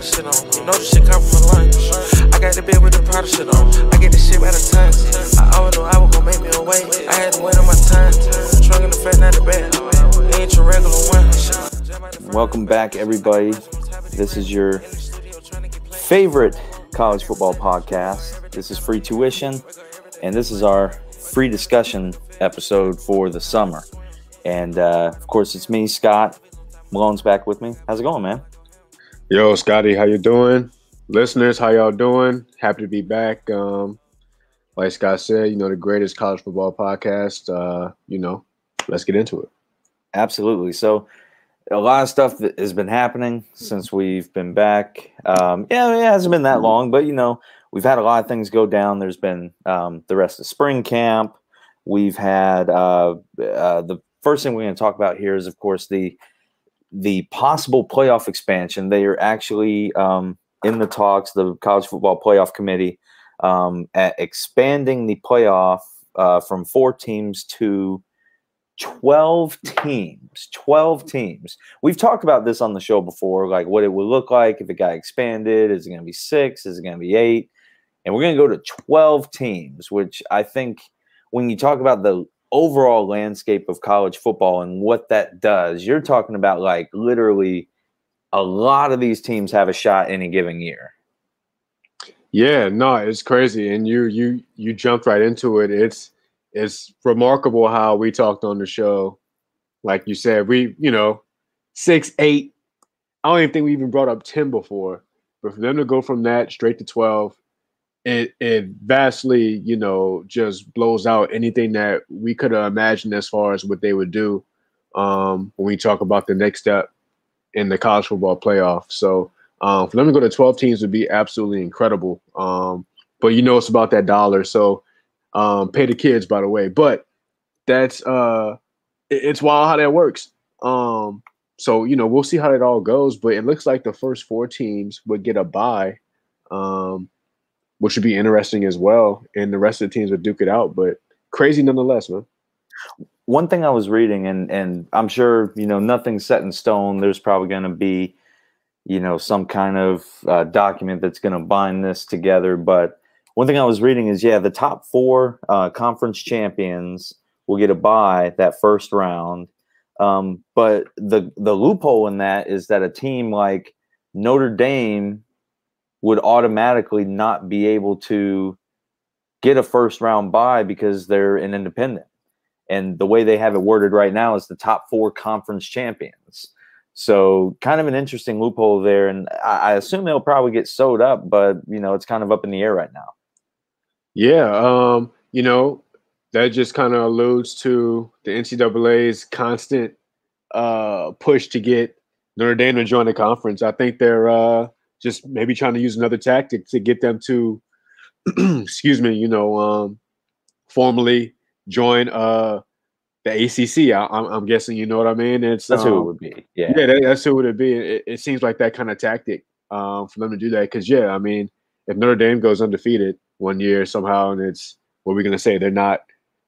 Prada shit on. You know the shit come from lunch. I got the bed with the Prada shit on. I get the shit by the tons. I always knew I was gonna make me a way. I had to wait on my time. Trunk in the fat, not the bed. Ain't your regular one. Welcome back, everybody. This is your favorite college football podcast. This is free tuition, and this is our free discussion episode for the summer. And uh, of course, it's me, Scott. Malone's back with me. How's it going, man? Yo, Scotty, how you doing? Listeners, how y'all doing? Happy to be back. Um, like Scott said, you know, the greatest college football podcast. Uh, you know, let's get into it. Absolutely. So, a lot of stuff that has been happening since we've been back. Um, yeah, it hasn't been that long, but you know, we've had a lot of things go down. There's been um, the rest of spring camp. We've had uh, uh, the first thing we're going to talk about here is, of course, the the possible playoff expansion. They are actually um, in the talks. The College Football Playoff Committee um, at expanding the playoff uh, from four teams to 12 teams 12 teams we've talked about this on the show before like what it would look like if it got expanded is it going to be six is it going to be eight and we're going to go to 12 teams which i think when you talk about the overall landscape of college football and what that does you're talking about like literally a lot of these teams have a shot any given year yeah no it's crazy and you you you jumped right into it it's it's remarkable how we talked on the show. Like you said, we, you know, six, eight. I don't even think we even brought up 10 before. But for them to go from that straight to 12, it it vastly, you know, just blows out anything that we could have imagined as far as what they would do um, when we talk about the next step in the college football playoff. So um, for them to go to 12 teams would be absolutely incredible. Um, but you know, it's about that dollar. So um, pay the kids, by the way. But that's uh, it, it's wild how that works. Um, so you know, we'll see how it all goes. But it looks like the first four teams would get a bye, um, which would be interesting as well. And the rest of the teams would duke it out. But crazy nonetheless, man. One thing I was reading, and and I'm sure you know nothing's set in stone. There's probably going to be, you know, some kind of uh, document that's going to bind this together. But one thing I was reading is yeah, the top four uh, conference champions will get a bye that first round. Um, but the the loophole in that is that a team like Notre Dame would automatically not be able to get a first round bye because they're an independent. And the way they have it worded right now is the top four conference champions. So kind of an interesting loophole there. And I, I assume they'll probably get sewed up, but you know, it's kind of up in the air right now. Yeah, um, you know, that just kind of alludes to the NCAA's constant uh, push to get Notre Dame to join the conference. I think they're uh, just maybe trying to use another tactic to get them to, excuse me, you know, um, formally join uh, the ACC. I, am I'm guessing you know what I mean. It's that's um, who it um, would be. Yeah, yeah, that, that's who it would be. It, it, seems like that kind of tactic um, for them to do that because yeah, I mean, if Notre Dame goes undefeated one year somehow, and it's what we're gonna say they're not,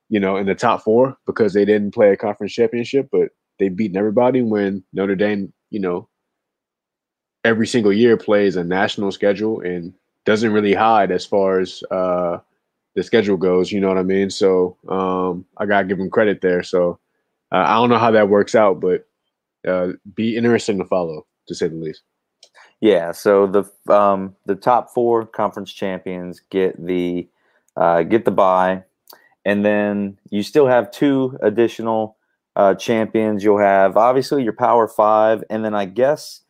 you know, in the top four because they didn't play a conference championship, but they've beaten everybody. When Notre Dame, you know, every single year plays a national schedule and doesn't really hide as far as uh, the schedule goes. You know what I mean? So um, I gotta give them credit there. So uh, I don't know how that works out, but uh, be interesting to follow, to say the least. Yeah, so the um, the top four conference champions get the uh, get the bye, and then you still have two additional uh, champions. You'll have obviously your Power Five, and then I guess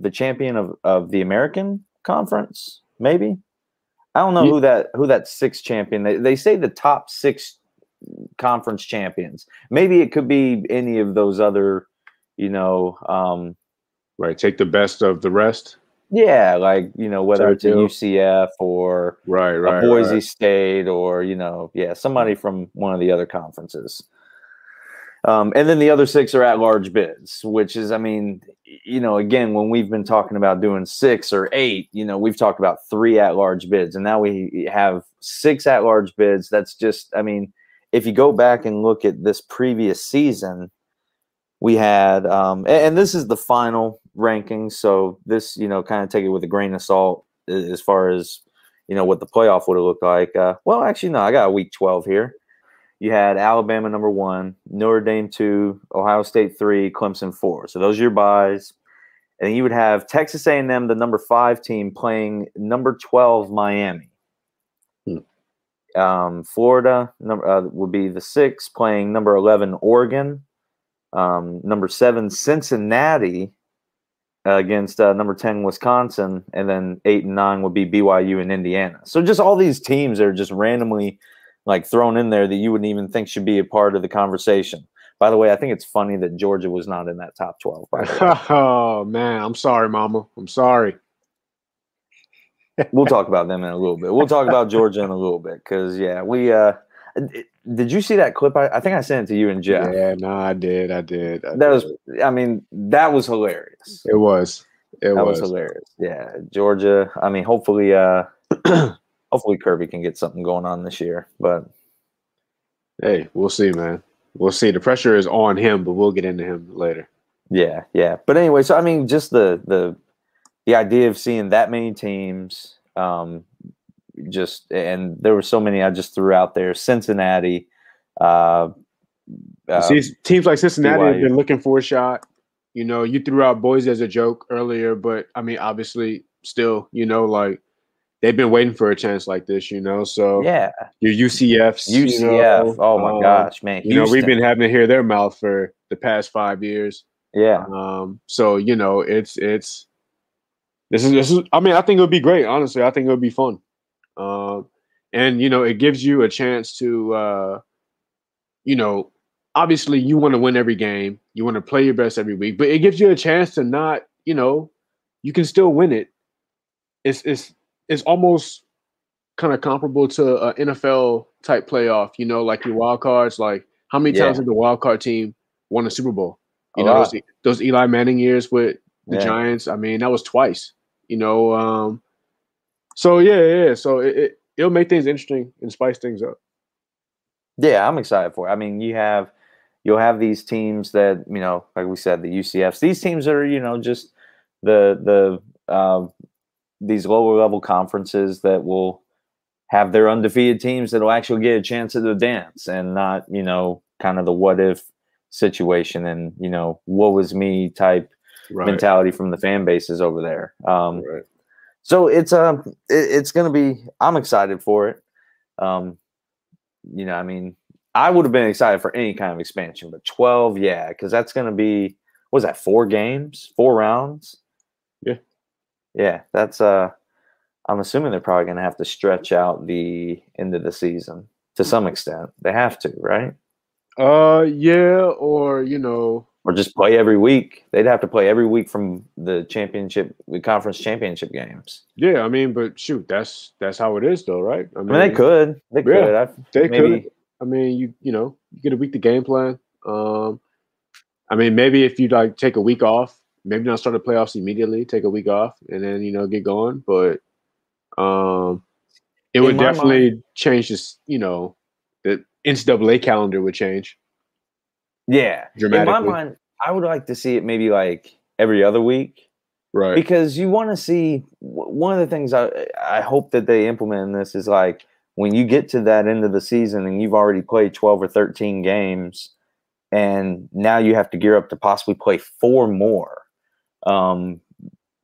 the champion of, of the American Conference, maybe. I don't know yeah. who that who that six champion. They they say the top six conference champions. Maybe it could be any of those other, you know. Um, right. Take the best of the rest. Yeah, like you know whether it's a UCF or right, right, a Boise right. State or you know yeah somebody from one of the other conferences. Um, and then the other six are at large bids, which is, I mean, you know, again, when we've been talking about doing six or eight, you know, we've talked about three at large bids, and now we have six at large bids. That's just, I mean, if you go back and look at this previous season, we had, um, and, and, this is the final rankings, so this you know kind of take it with a grain of salt as far as you know what the playoff would have looked like. Uh, well, actually, no, I got a week twelve here. You had Alabama number one, Notre Dame two, Ohio State three, Clemson four. So those are your byes, and you would have Texas A and M, the number five team, playing number twelve Miami. Hmm. Um, Florida number uh, would be the six, playing number eleven Oregon. Um, number seven Cincinnati uh, against uh, number 10 Wisconsin, and then eight and nine would be BYU and Indiana. So just all these teams are just randomly like thrown in there that you wouldn't even think should be a part of the conversation. By the way, I think it's funny that Georgia was not in that top 12. oh, man. I'm sorry, Mama. I'm sorry. we'll talk about them in a little bit. We'll talk about Georgia in a little bit because, yeah, we, uh, did you see that clip? I, I, think I sent it to you and Jeff. Yeah, no, I did. I did. I that did. was, I mean, that was hilarious. It was. It was. was hilarious. Yeah, Georgia. I mean, hopefully, uh, hopefully Kirby can get something going on this year. But hey, we'll see, man. We'll see. The pressure is on him, but we'll get into him later. Yeah, yeah. But anyway, so I mean, just the the the idea of seeing that many teams, um, just and there were so many I just threw out there. Cincinnati. Uh, uh, See, teams like Cincinnati BYU. have been looking for a shot. You know, you threw out Boise as a joke earlier, but I mean, obviously, still, you know, like they've been waiting for a chance like this, you know. So yeah, your UCFs, UCF. You know, oh my um, gosh, man! Houston. You know, we've been having to hear their mouth for the past five years. Yeah. Um. So you know, it's it's this is this is. I mean, I think it would be great. Honestly, I think it would be fun. Um, and you know, it gives you a chance to, uh, you know, obviously you want to win every game, you want to play your best every week, but it gives you a chance to not, you know, you can still win it. It's it's it's almost kind of comparable to an NFL type playoff, you know, like your wild cards. Like how many yeah. times did the wild card team won a Super Bowl? You a know, those, those, Eli Manning years with the yeah. Giants. I mean, that was twice. You know, um, so yeah, yeah. So it, it it'll make things interesting and spice things up. Yeah, I'm excited for it. I mean, you have you'll have these teams that you know, like we said, the UCFs. These teams are you know just the the uh, these lower level conferences that will have their undefeated teams that'll actually get a chance at the dance and not you know kind of the what if situation and you know what was me type right. mentality from the fan bases over there. Um, right so it's um it, it's gonna be i'm excited for it um you know i mean i would have been excited for any kind of expansion but 12 yeah because that's gonna be was that four games four rounds yeah that's uh i'm assuming they're probably gonna have to stretch out the end of the season to some extent they have to right uh yeah or you know or just play every week. They'd have to play every week from the championship, the conference championship games. Yeah, I mean, but shoot, that's that's how it is, though, right? I mean, I mean they could, they yeah, could, I, they maybe. could. I mean, you you know, you get a week to game plan. Um, I mean, maybe if you like take a week off, maybe not start the playoffs immediately, take a week off, and then you know get going. But um, it In would definitely mind. change this. You know, the NCAA calendar would change. Yeah. In my mind, I would like to see it maybe like every other week. Right. Because you want to see one of the things I I hope that they implement in this is like when you get to that end of the season and you've already played 12 or 13 games and now you have to gear up to possibly play four more. Um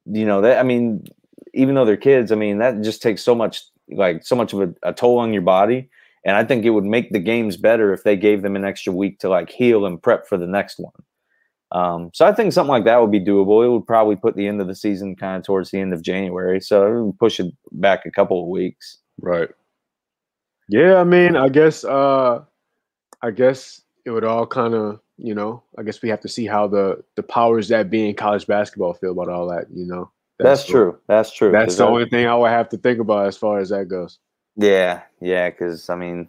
you know, that I mean even though they're kids, I mean that just takes so much like so much of a, a toll on your body and I think it would make the games better if they gave them an extra week to like heal and prep for the next one. Um, so I think something like that would be doable. It would probably put the end of the season kind of towards the end of January. So push it back a couple of weeks. Right. Yeah, I mean, I guess uh I guess it would all kind of, you know, I guess we have to see how the the powers that be in college basketball feel about all that, you know. That's, that's true. That's true. That's the that, only thing I would have to think about as far as that goes. Yeah, yeah, because I mean,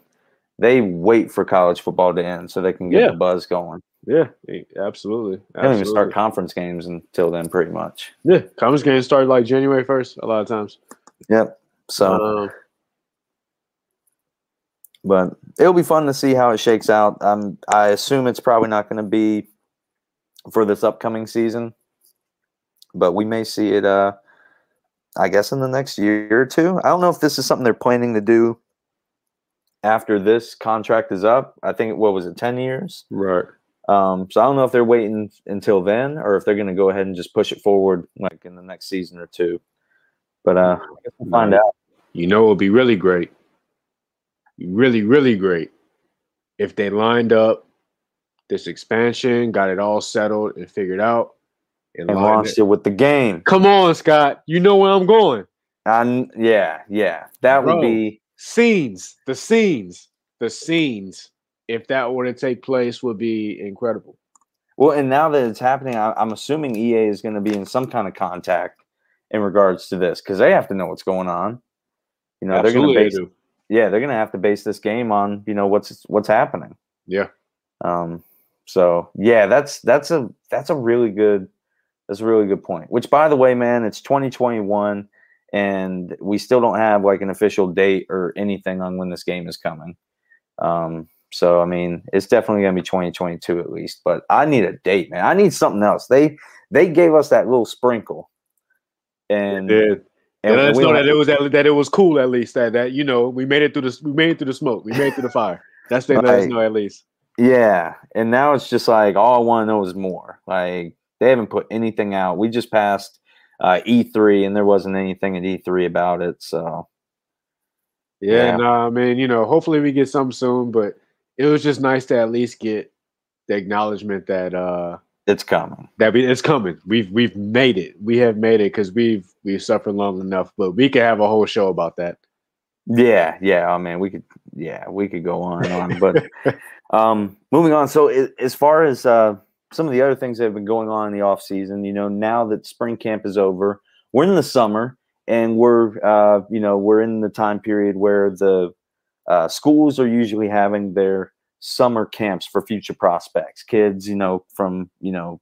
they wait for college football to end so they can get yeah. the buzz going. Yeah, absolutely. absolutely. They don't even start conference games until then, pretty much. Yeah, conference games start like January first. A lot of times. Yep. So, um, but it'll be fun to see how it shakes out. Um, I assume it's probably not going to be for this upcoming season. but we may see it. Uh, I guess in the next year or two. I don't know if this is something they're planning to do after this contract is up. I think what was it, ten years? Right. Um, so I don't know if they're waiting until then or if they're going to go ahead and just push it forward like in the next season or two. But uh, I guess we'll find out. You know, it'll be really great, really, really great if they lined up this expansion, got it all settled and figured out, And launched it with the game. Come on, Scott. You know where I'm going. And yeah, yeah, that would be Scenes, the scenes, the scenes. If that were to take place, would be incredible. well. And now that it's happening, I, I'm assuming EA is going to be in some kind of contact in regards to this because they have to know what's going on. You know, they're going to Absolutely, base. Yeah, they're gonna have to base this game on you know what's what's happening. Yeah. Um. So yeah, that's that's a that's a really good that's a really good point. Which, by the way, man, it's 2021, and we still don't have like an official date or anything on when this game is coming. Um. So I mean, it's definitely gonna be 2022 at least. But I need a date, man. I need something else. They they gave us that little sprinkle, and. And let us know that it was that, that it was cool at least that that you know we made it through the we made it through the smoke we made it through the fire. That's they let us know at least. Yeah, and now it's just like all I want to know is more. Like they haven't put anything out. We just passed uh, E3, and there wasn't anything at E3 about it. So Yeah, Yeah. no, I mean you know hopefully we get some soon, but it was just nice to at least get the acknowledgement that uh it's coming. that we, it's coming. We've we've made it. We have made it because we've we've suffered long enough. But we could have a whole show about that. Yeah, yeah. I mean, we could, yeah, we could go on and on. But um, moving on. So a- as far as uh, some of the other things that have been going on in the off season, you know, now that spring camp is over, we're in the summer, and we're, uh, you know, we're in the time period where the uh, schools are usually having their summer camps for future prospects. Kids, you know, from you know,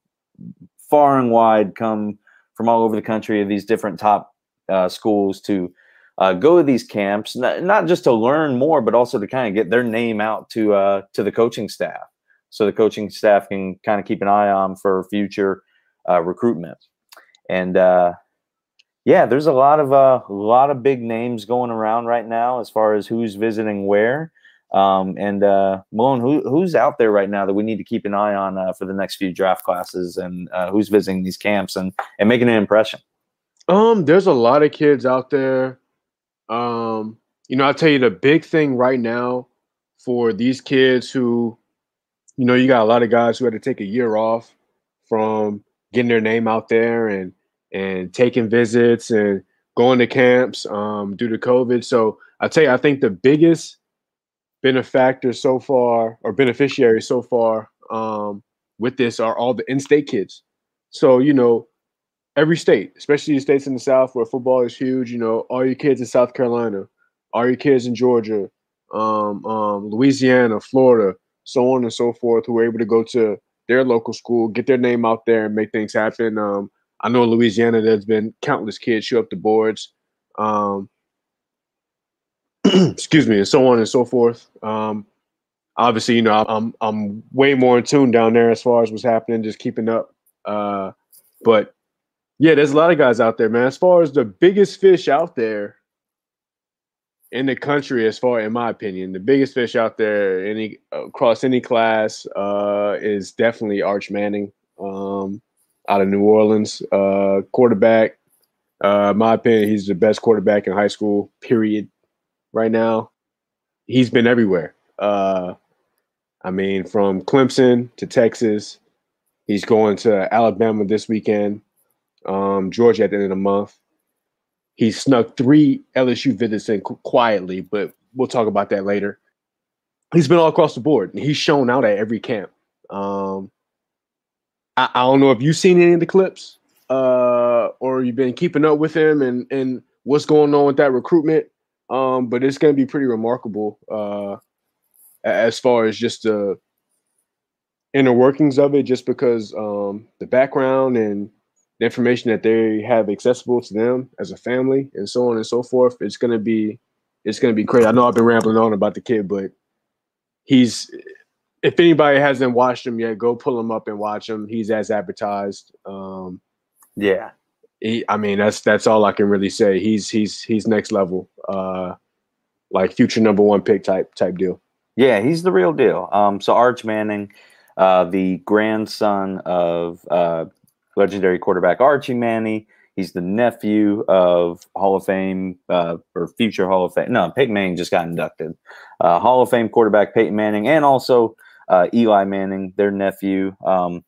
far and wide, come from all over the country of these different top uh, schools to uh, go to these camps, not, not just to learn more, but also to kind of get their name out to uh, to the coaching staff, so the coaching staff can kind of keep an eye on for future uh, recruitment. And uh, yeah, there's a lot of uh, a lot of big names going around right now as far as who's visiting where. Um, and uh, Malone, who, who's out there right now that we need to keep an eye on uh, for the next few draft classes, and uh, who's visiting these camps and and making an impression? Um, there's a lot of kids out there. Um, you know, I'll tell you the big thing right now for these kids who, you know, you got a lot of guys who had to take a year off from getting their name out there and and taking visits and going to camps um, due to COVID. So I tell you, I think the biggest benefactor so far or beneficiary so far um, with this are all the in-state kids. So you know, every state, especially the states in the South where football is huge. You know, all your kids in South Carolina, all your kids in Georgia, um, um, Louisiana, Florida, so on and so forth, who are able to go to their local school, get their name out there, and make things happen. Um, I know in Louisiana, there's been countless kids show up to boards. Um, excuse me, and so on and so forth. Um, obviously, you know, I'm I'm way more in tune down there as far as what's happening, just keeping up. Uh, but yeah, there's a lot of guys out there, man. As far as the biggest fish out there in the country, as far in my opinion, the biggest fish out there any across any class uh, is definitely Arch Manning um, out of New Orleans, uh, quarterback. Uh, my opinion, he's the best quarterback in high school. Period. Right now, he's been everywhere. Uh, I mean, from Clemson to Texas, he's going to Alabama this weekend um, Georgia at the end of the month. He snuck three LSU visits in quietly, but we'll talk about that later. He's been all across the board, and he's shown out at every camp. Um, I, I don't know if you've seen any of the clips, uh, or you've been keeping up with him and and what's going on with that recruitment. Um, but it's going to be pretty remarkable uh, as far as just the inner workings of it, just because um, the background and the information that they have accessible to them as a family and so on and so forth it's going to be it's going to be crazy i know i've been rambling on about the kid but he's if anybody hasn't watched him yet go pull him up and watch him. He's as advertised um Yeah, he, I mean, that's that's all I can really say. He's he's he's next level, uh, like future number one pick type type deal. Yeah, he's the real deal. Um, so Arch Manning, uh, the grandson of uh, legendary quarterback Archie Manning. He's the nephew of Hall of Fame uh, or future Hall of Fame. No, Peyton Manning just got inducted. Uh, Hall of Fame quarterback Peyton Manning, and also uh, Eli Manning, their nephew. Um,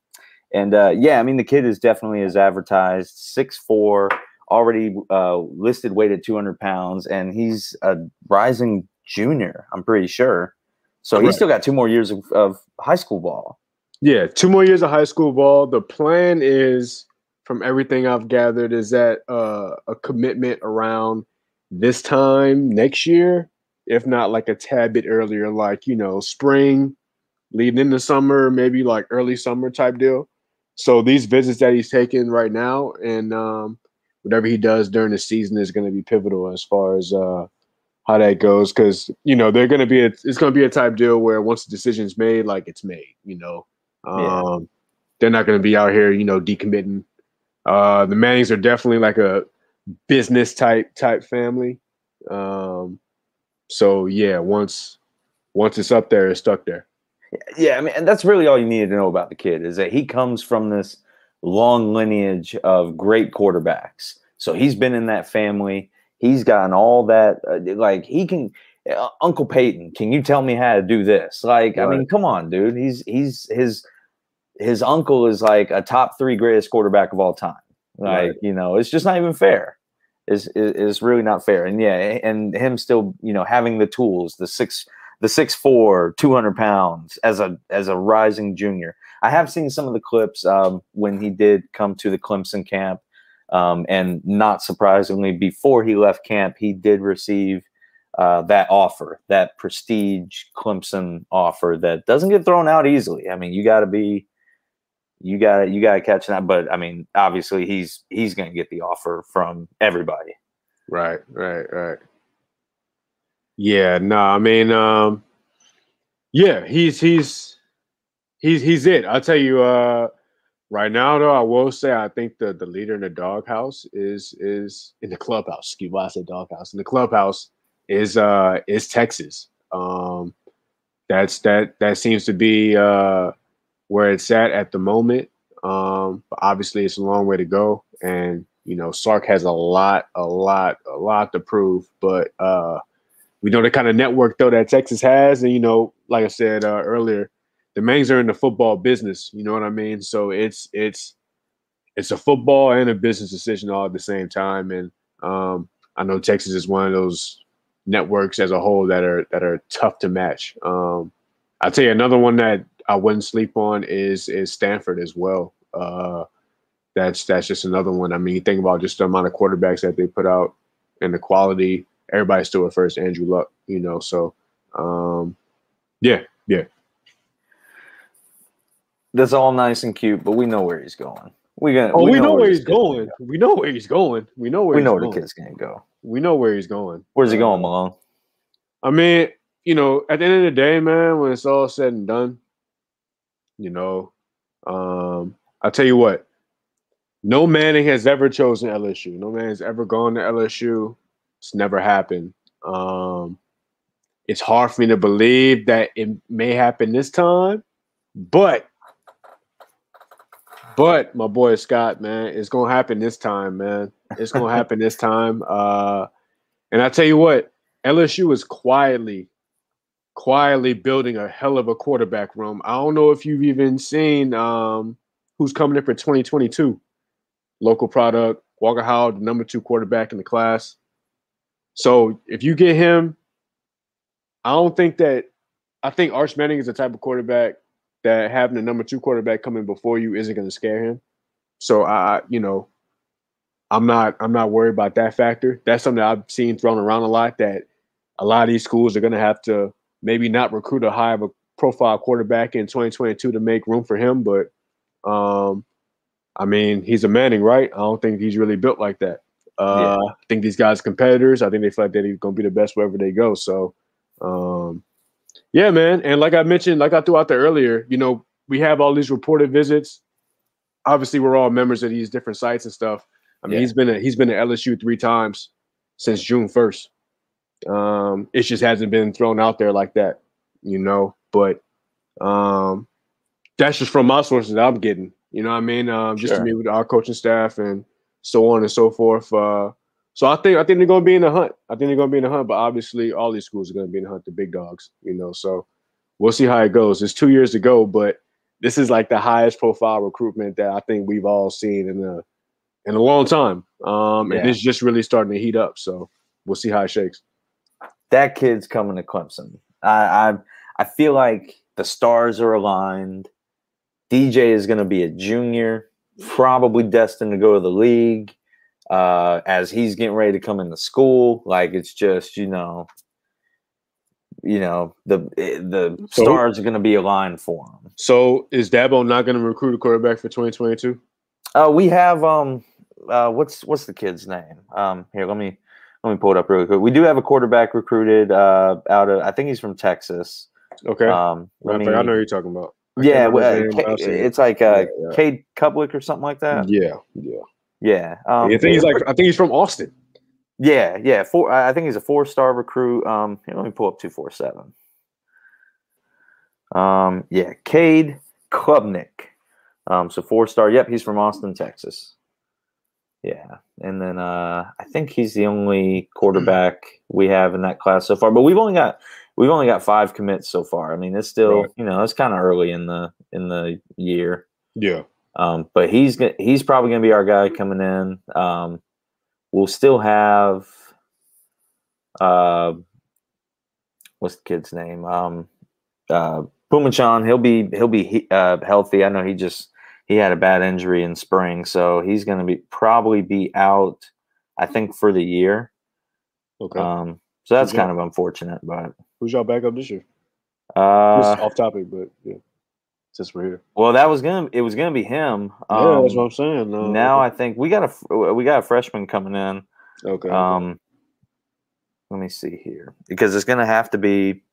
and uh, yeah, I mean the kid is definitely as advertised, six four, already uh, listed weight at two hundred pounds, and he's a rising junior. I'm pretty sure. So he's still got two more years of, of high school ball. Yeah, two more years of high school ball. The plan is, from everything I've gathered, is that uh, a commitment around this time next year, if not like a tad bit earlier, like you know, spring, leading into summer, maybe like early summer type deal. So these visits that he's taking right now, and um, whatever he does during the season is going to be pivotal as far as uh, how that goes. Because you know they're going to be a, it's going to be a type deal where once the decision's made, like it's made. You know, um, yeah. they're not going to be out here, you know, decommitting. Uh, the Mannings are definitely like a business type type family. Um, so yeah, once once it's up there, it's stuck there. Yeah, I mean, and that's really all you needed to know about the kid is that he comes from this long lineage of great quarterbacks. So he's been in that family. He's gotten all that. Uh, like he can, uh, Uncle Peyton. Can you tell me how to do this? Like, right. I mean, come on, dude. He's he's his his uncle is like a top three greatest quarterback of all time. Like, right. you know, it's just not even fair. Is is really not fair. And yeah, and him still, you know, having the tools, the six the 6'4", 200 pounds as a as a rising junior. I have seen some of the clips um, when he did come to the Clemson camp, um, and not surprisingly, before he left camp, he did receive uh, that offer, that prestige Clemson offer that doesn't get thrown out easily. I mean, you got to be, you got you got to catch that. But I mean, obviously, he's he's going to get the offer from everybody. Right, right, right. Yeah, no, I mean, um, yeah, he's he's he's he's it. I'll tell you, uh, right now though, I will say I think the the leader in the doghouse is is in the clubhouse. Excuse me, I said doghouse. In the clubhouse is uh is Texas. Um, that's that that seems to be uh where it's at at the moment. Um, but obviously it's a long way to go, and you know Sark has a lot, a lot, a lot to prove. But uh, we know the kind of network though that Texas has, and you know, like I said uh, earlier, the Mangs are in the football business. You know what I mean? So it's it's it's a football and a business decision all at the same time. And um, I know Texas is one of those networks as a whole that are that are tough to match. Um, I'll tell you another one that I wouldn't sleep on is is Stanford as well. Uh, that's that's just another one. I mean, you think about just the amount of quarterbacks that they put out and the quality everybody still refers Andrew Luck, you know. So, um, yeah, yeah. That's all nice and cute, but we know where he's going. We gonna. Oh, we, we know, know, where he's going. Go. We know where he's going. We know where. We know where going. the kid's gonna go. We know where he's going. Where's he going, Malone? I mean, you know, at the end of the day, man, when it's all said and done, you know, um, I'll tell you what. No Manning has ever chosen LSU. No man has ever gone to LSU. It's never happened. Um, it's hard for me to believe that it may happen this time, but but my boy Scott, man, it's gonna happen this time, man. It's gonna happen this time. Uh, and I tell you what, LSU is quietly, quietly building a hell of a quarterback room. I don't know if you've even seen um, who's coming in for 2022. Local product, Walker Howard, the number two quarterback in the class. So if you get him, I don't think that I think Arch Manning is the type of quarterback that having a number two quarterback coming before you isn't going to scare him. So I, you know, I'm not I'm not worried about that factor. That's something that I've seen thrown around a lot. That a lot of these schools are going to have to maybe not recruit a high of a profile quarterback in 2022 to make room for him. But um, I mean, he's a Manning, right? I don't think he's really built like that. Uh, yeah. I think these guys competitors. I think they feel like they're going to be the best wherever they go. So, um, yeah, man. And like I mentioned, like I threw out there earlier, you know, we have all these reported visits. Obviously, we're all members of these different sites and stuff. I mean, Yeah. he's been at, he's been at LSU three times since June first. Um, it just hasn't been thrown out there like that, you know. But um, that's just from my sources that I'm getting. You know what I mean? Um, just Sure. to meet with our coaching staff and so on and so forth. Uh, so I think I think they're going to be in the hunt. I think they're going to be in the hunt. But obviously, all these schools are going to be in the hunt. The big dogs, you know. So we'll see how it goes. It's two years to go, but this is like the highest profile recruitment that I think we've all seen in a in a long time. Um, Yeah. and it's just really starting to heat up. So we'll see how it shakes. that kid's coming to Clemson. I I, I feel like the stars are aligned. DJ is going to be a junior, probably destined to go to the league. Uh, as he's getting ready to come into school, like it's just you know, you know the the So- stars are going to be aligned for him. So is Dabo not going to recruit a quarterback for 2022? Uh, we have um, uh, what's what's the kid's name? Um, here, let me let me pull it up really quick. We do have a quarterback recruited uh, out of I think he's from Texas. Okay. Um, let Matter of I know who you're talking about. I yeah, well, uh, name, Ca- I've seen it. it's like uh, Yeah, yeah. Cade Kublik or something like that. Yeah, yeah. Yeah, um, I think he's like I think he's from Austin. yeah, yeah. Four. I I think he's a four-star recruit. Um, here, let me pull up two four seven. Um, yeah, Cade Klubnik. Um, so four-star. Yep, he's from Austin, Texas. Yeah, and then uh, I think he's the only quarterback we have in that class so far. But we've only got we've only got five commits so far. I mean, it's still Right. you know it's kind of early in the in the year. Yeah. Um, but he's he's probably going to be our guy coming in. Um, we'll still have uh, what's the kid's name? Um, uh, Phommachanh. He'll be he'll be uh, healthy. I know he just he had a bad injury in spring, so he's going to be probably be out. I think for the year. Okay. Um, so that's Okay. kind of unfortunate, but Who's y'all backup this year? uh, off topic, but yeah. Since we're here. well, that was gonna it was gonna be him. yeah, that's Um, what I'm saying. No, now I think we got a we got a freshman coming in. okay. Um, let me see here because it's going to have to be.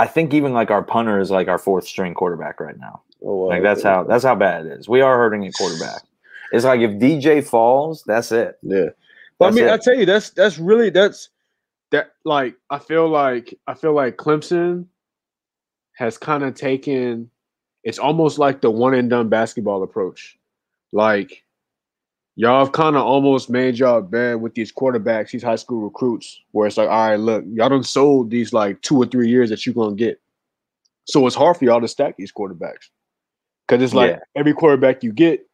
I think even like our punter is like our fourth string quarterback right now. Oh, Like that's how that's how bad it is. We are hurting at quarterback. It's like if DJ falls, that's it. Yeah. But I mean, it. I tell you, that's that's really that's that like I feel like I feel like Clemson has kind of taken it's almost like the one and done basketball approach. Like y'all have kind of almost made y'all bad with these quarterbacks, these high school recruits, where it's like, all right, look, y'all done sold these like two or three years that you're gonna get. So it's hard for y'all to stack these quarterbacks. Cause it's like Yeah. every quarterback you get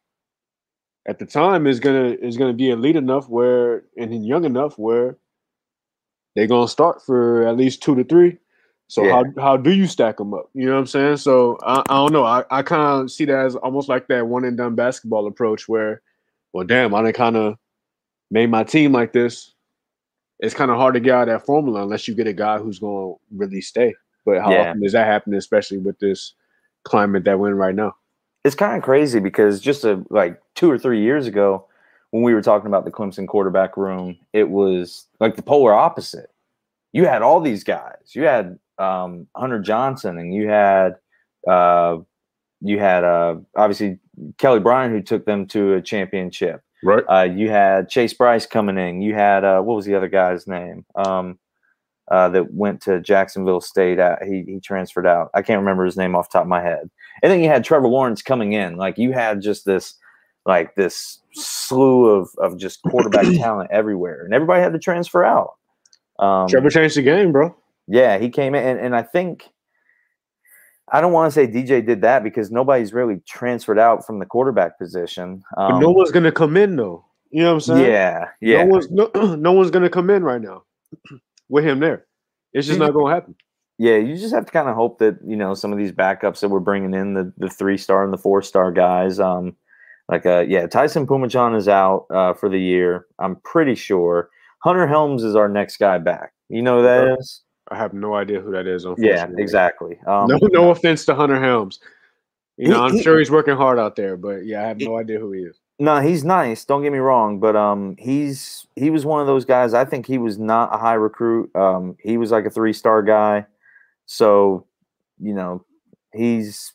at the time is gonna is gonna be elite enough where and young enough where they're gonna start for at least two to three. So how how do you stack them up? You know what I'm saying? So I, I don't know. I, I kind of see that as almost like that one and done basketball approach where, well, damn, I done kind of made my team like this. It's kind of hard to get out of that formula unless you get a guy who's gonna really stay. But how Yeah. often does that happen, especially with this climate that we're in right now? It's kind of crazy because just a, like two or three years ago, when we were talking about the Clemson quarterback room, it was like the polar opposite. You had all these guys. You had um, Hunter Johnson, and you had uh, you had uh, obviously Kelly Bryant, who took them to a championship. Right. Uh, you had Chase Brice coming in. You had uh, what was the other guy's name um, uh, that went to Jacksonville State? Uh, he he transferred out. I can't remember his name off the top of my head. And then you had Trevor Lawrence coming in. Like you had just this like this slew of of just quarterback talent everywhere, and everybody had to transfer out. Um, Trevor changed the game, bro. yeah, he came in, and, and I think I don't want to say DJ did that because nobody's really transferred out from the quarterback position. Um, no one's gonna come in though. You know what I'm saying? yeah, yeah, No one's no, no one's gonna come in right now with him there. It's just not gonna happen. yeah. You just have to kind of hope that you know some of these backups that we're bringing in the the three star and the four star guys. Um, like uh, yeah, Taisun Phommachanh is out uh, for the year. I'm pretty sure Hunter Helms is our next guy back. You know who that is? I have no idea who that is. Yeah, exactly. Um, No, no offense to Hunter Helms. You know, I'm sure he's working hard out there, but yeah, I have no idea who he is. No, he's nice. Don't get me wrong, but um, he's he was one of those guys. I think he was not a high recruit. Um, he was like a three star guy. So, you know, he's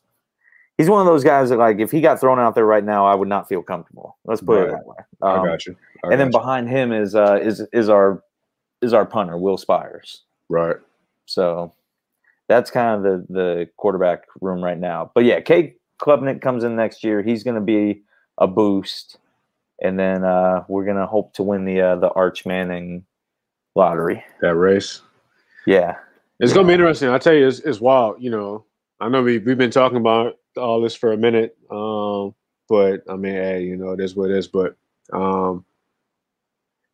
he's one of those guys that like if he got thrown out there right now, I would not feel comfortable. Let's put it that way. Um, I got you. I and then you. behind him is uh is is our is our punter Will Spiers. right. So that's kind of the the quarterback room right now. But yeah, Cade Klubnik comes in next year. He's going to be a boost, and then uh, we're going to hope to win the uh, the Arch Manning lottery. That race. Yeah, It's gonna be interesting. I tell you, it's, it's wild. You know, I know we we've been talking about all this for a minute, um, but I mean, hey, you know, it is what it is. But um,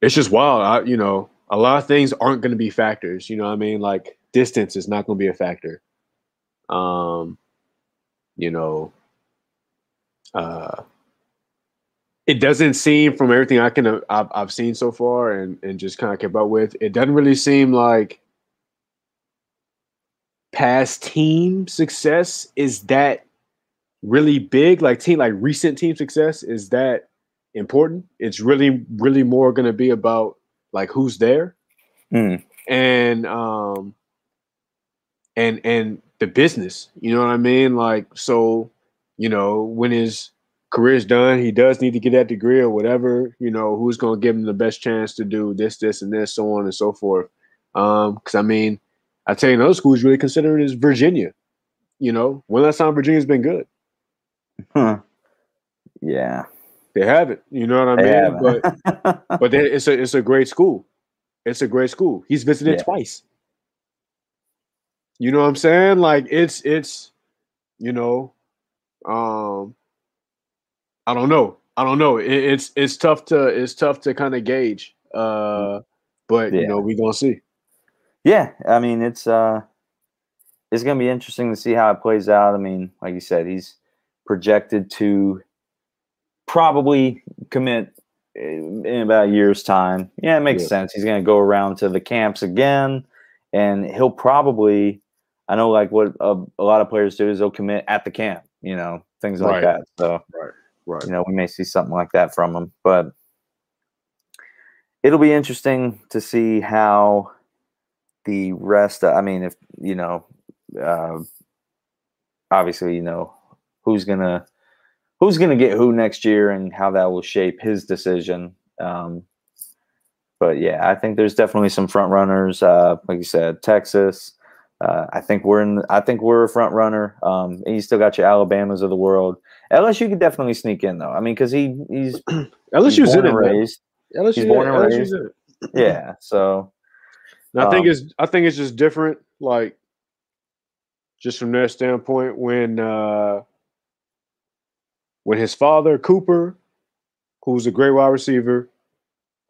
it's just wild. I, you know, a lot of things aren't going to be factors. You know, what I mean, like distance is not going to be a factor. Um, you know, uh, it doesn't seem from everything I can I've, I've seen so far and and just kind of kept up with. It doesn't really seem like past team success is that really big like team like recent team success is that important it's really really more going to be about like who's there Mm. and um and and the business you know what i mean like so you know when his career's done he does need to get that degree or whatever you know who's going to give him the best chance to do this this and this so on and so forth um because i mean I tell you, another school is really considering is Virginia. You know, when last time Virginia's been good? Huh. yeah. They haven't. You know what I mean? But but they, it's a it's a great school. It's a great school. He's visited Yeah. twice. You know what I'm saying? Like it's it's you know, um, I don't know. I don't know. It, it's it's tough to it's tough to kind of gauge. Uh, but Yeah. you know, we gonna see. yeah, I mean it's uh it's gonna be interesting to see how it plays out. I mean, like you said, he's projected to probably commit in in about a year's time. Yeah, it makes Yeah. sense. He's gonna go around to the camps again, and he'll probably. I know, like what a, a lot of players do is they'll commit at the camp. You know, things like Right. that. So Right. You know, we may see something like that from him. But it'll be interesting to see how the rest. I mean, if you know, uh, obviously, you know, who's gonna who's gonna get who next year and how that will shape his decision. Um, but yeah, I think there's definitely some front runners. Uh, like you said, Texas. Uh, I think we're in. I think we're a front runner. Um, and you still got your Alabamas of the world. LSU could definitely sneak in though. I mean, because he he's, he's LSU's born in and raised. LSU, He's born and LSU's raised. Yeah. So And I think Um, it's I think it's just different, like just from their standpoint when uh when his father Cooper, who's a great wide receiver,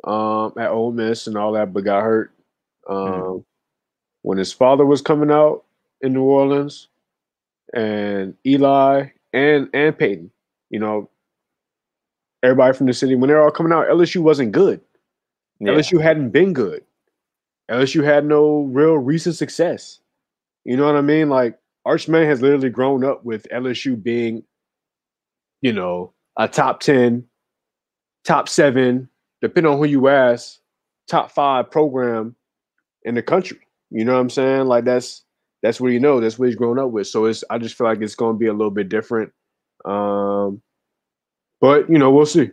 um, at Ole Miss and all that, but got hurt. Um, Mhm. when his father was coming out in New Orleans, and Eli and and Peyton, you know, everybody from the city when they're all coming out, LSU wasn't good. yeah. LSU hadn't been good. LSU had no real recent success. You know what I mean? Like Archman has literally grown up with LSU being, you know, a top 10, top seven, depending on who you ask, top five program in the country. You know what I'm saying? Like that's that's what you know, that's what he's grown up with. So it's I just feel like it's gonna be a little bit different. Um but you know, we'll see.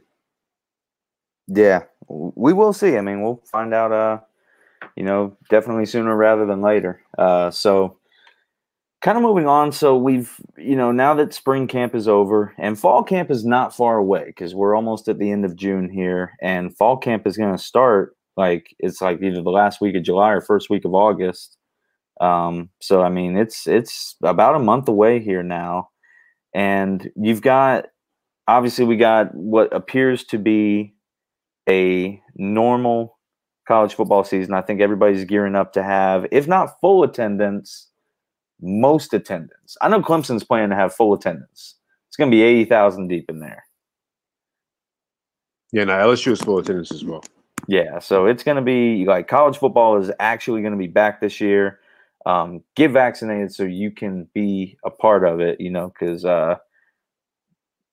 Yeah, we will see. I mean, we'll find out. Uh, you know, definitely sooner rather than later. Uh, so kind of moving on. So we've, you know, now that spring camp is over and fall camp is not far away because we're almost at the end of June here, and fall camp is going to start like it's like either the last week of July or first week of August. Um, so I mean, it's it's about a month away here now, and you've got obviously we got what appears to be a normal college football season. I think everybody's gearing up to have, if not full attendance, most attendance. I know Clemson's planning to have full attendance. It's going to be 80,000 deep in there. Yeah, no, LSU is full attendance as well. Yeah, so it's going to be like college football is actually going to be back this year. Um, get vaccinated so you can be a part of it, you know, because, uh,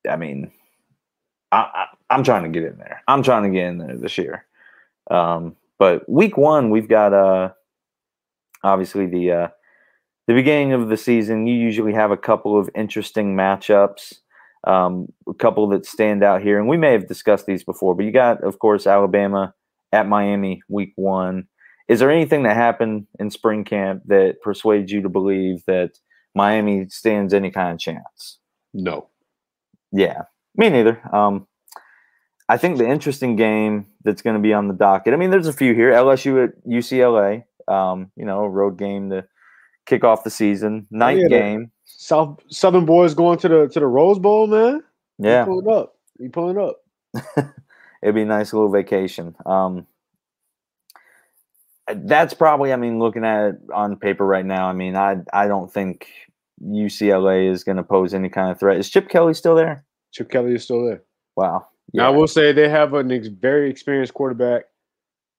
I mean, I, I, I'm trying to get in there. I'm trying to get in there this year. Um, but week one, we've got uh, obviously the uh, the beginning of the season, you usually have a couple of interesting matchups, um, a couple that stand out here. And we may have discussed these before, but you got, of course, Alabama at Miami week one. Is there anything that happened in spring camp that persuades you to believe that Miami stands any kind of chance? No. Yeah, me neither. Um, I think the interesting game that's going to be on the docket. I mean, there's a few here. LSU at UCLA. Um, you know, road game to kick off the season. Night yeah, game. South Southern boys going to the to the Rose Bowl, man. Yeah, you pulling up. You pulling up. It'd be a nice little vacation. Um, that's probably. I mean, looking at it on paper right now, I mean, I I don't think UCLA is going to pose any kind of threat. Is Chip Kelly still there? Chip Kelly is still there. Wow. Yeah. Now I will say they have a ex- very experienced quarterback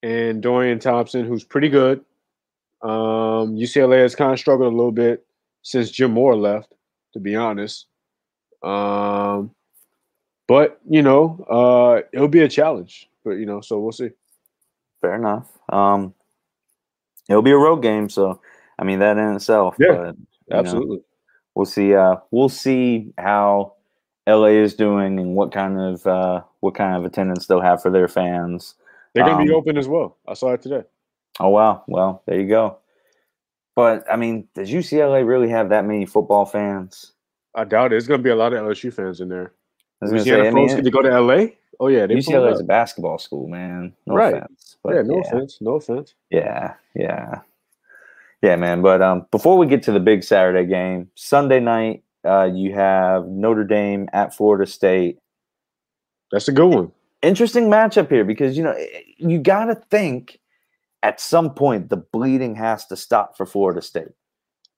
and Dorian Thompson, who's pretty good. Um, UCLA has kind of struggled a little bit since Jim Mora left, to be honest. Um, but you know, uh, it'll be a challenge. But you know, so we'll see. Fair enough. Um, it'll be a road game, so I mean that in itself. Yeah, but, absolutely. Know, we'll see. Uh, we'll see how LA is doing and what kind of uh, what kind of attendance they'll have for their fans. They're going to um, be open as well. I saw it today. Oh wow! Well, there you go. But I mean, does UCLA really have that many football fans? I doubt it. There's going to be a lot of LSU fans in there. Louisiana say, folks mean, to go to LA. Oh yeah, UCLA is a basketball school, man. No right. offense. But, yeah, no yeah. offense. No offense. Yeah, yeah, yeah, man. But um, before we get to the big Saturday game, Sunday night, uh, you have Notre Dame at Florida State. That's a good one. Interesting matchup here because you know you got to think at some point the bleeding has to stop for Florida State.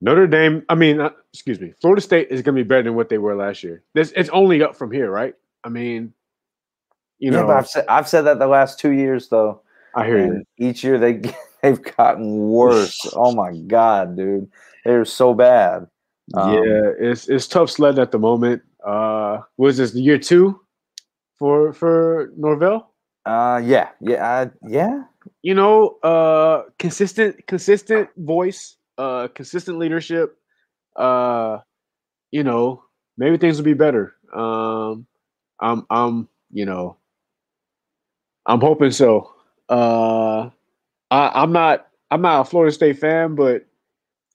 Notre Dame, I mean, uh, excuse me, Florida State is going to be better than what they were last year. This it's only up from here, right? I mean, you yeah, know, I've said I've said that the last two years though. I hear you. Each year they they've gotten worse. oh my god, dude, they're so bad. Um, yeah, it's it's tough sledding at the moment. Uh, was this the year two for for Norvell? Uh, yeah, yeah, uh, yeah. You know, uh, consistent, consistent voice, uh, consistent leadership. Uh, you know, maybe things will be better. Um, I'm, I'm, you know, I'm hoping so. Uh, I, I'm not, I'm not a Florida State fan, but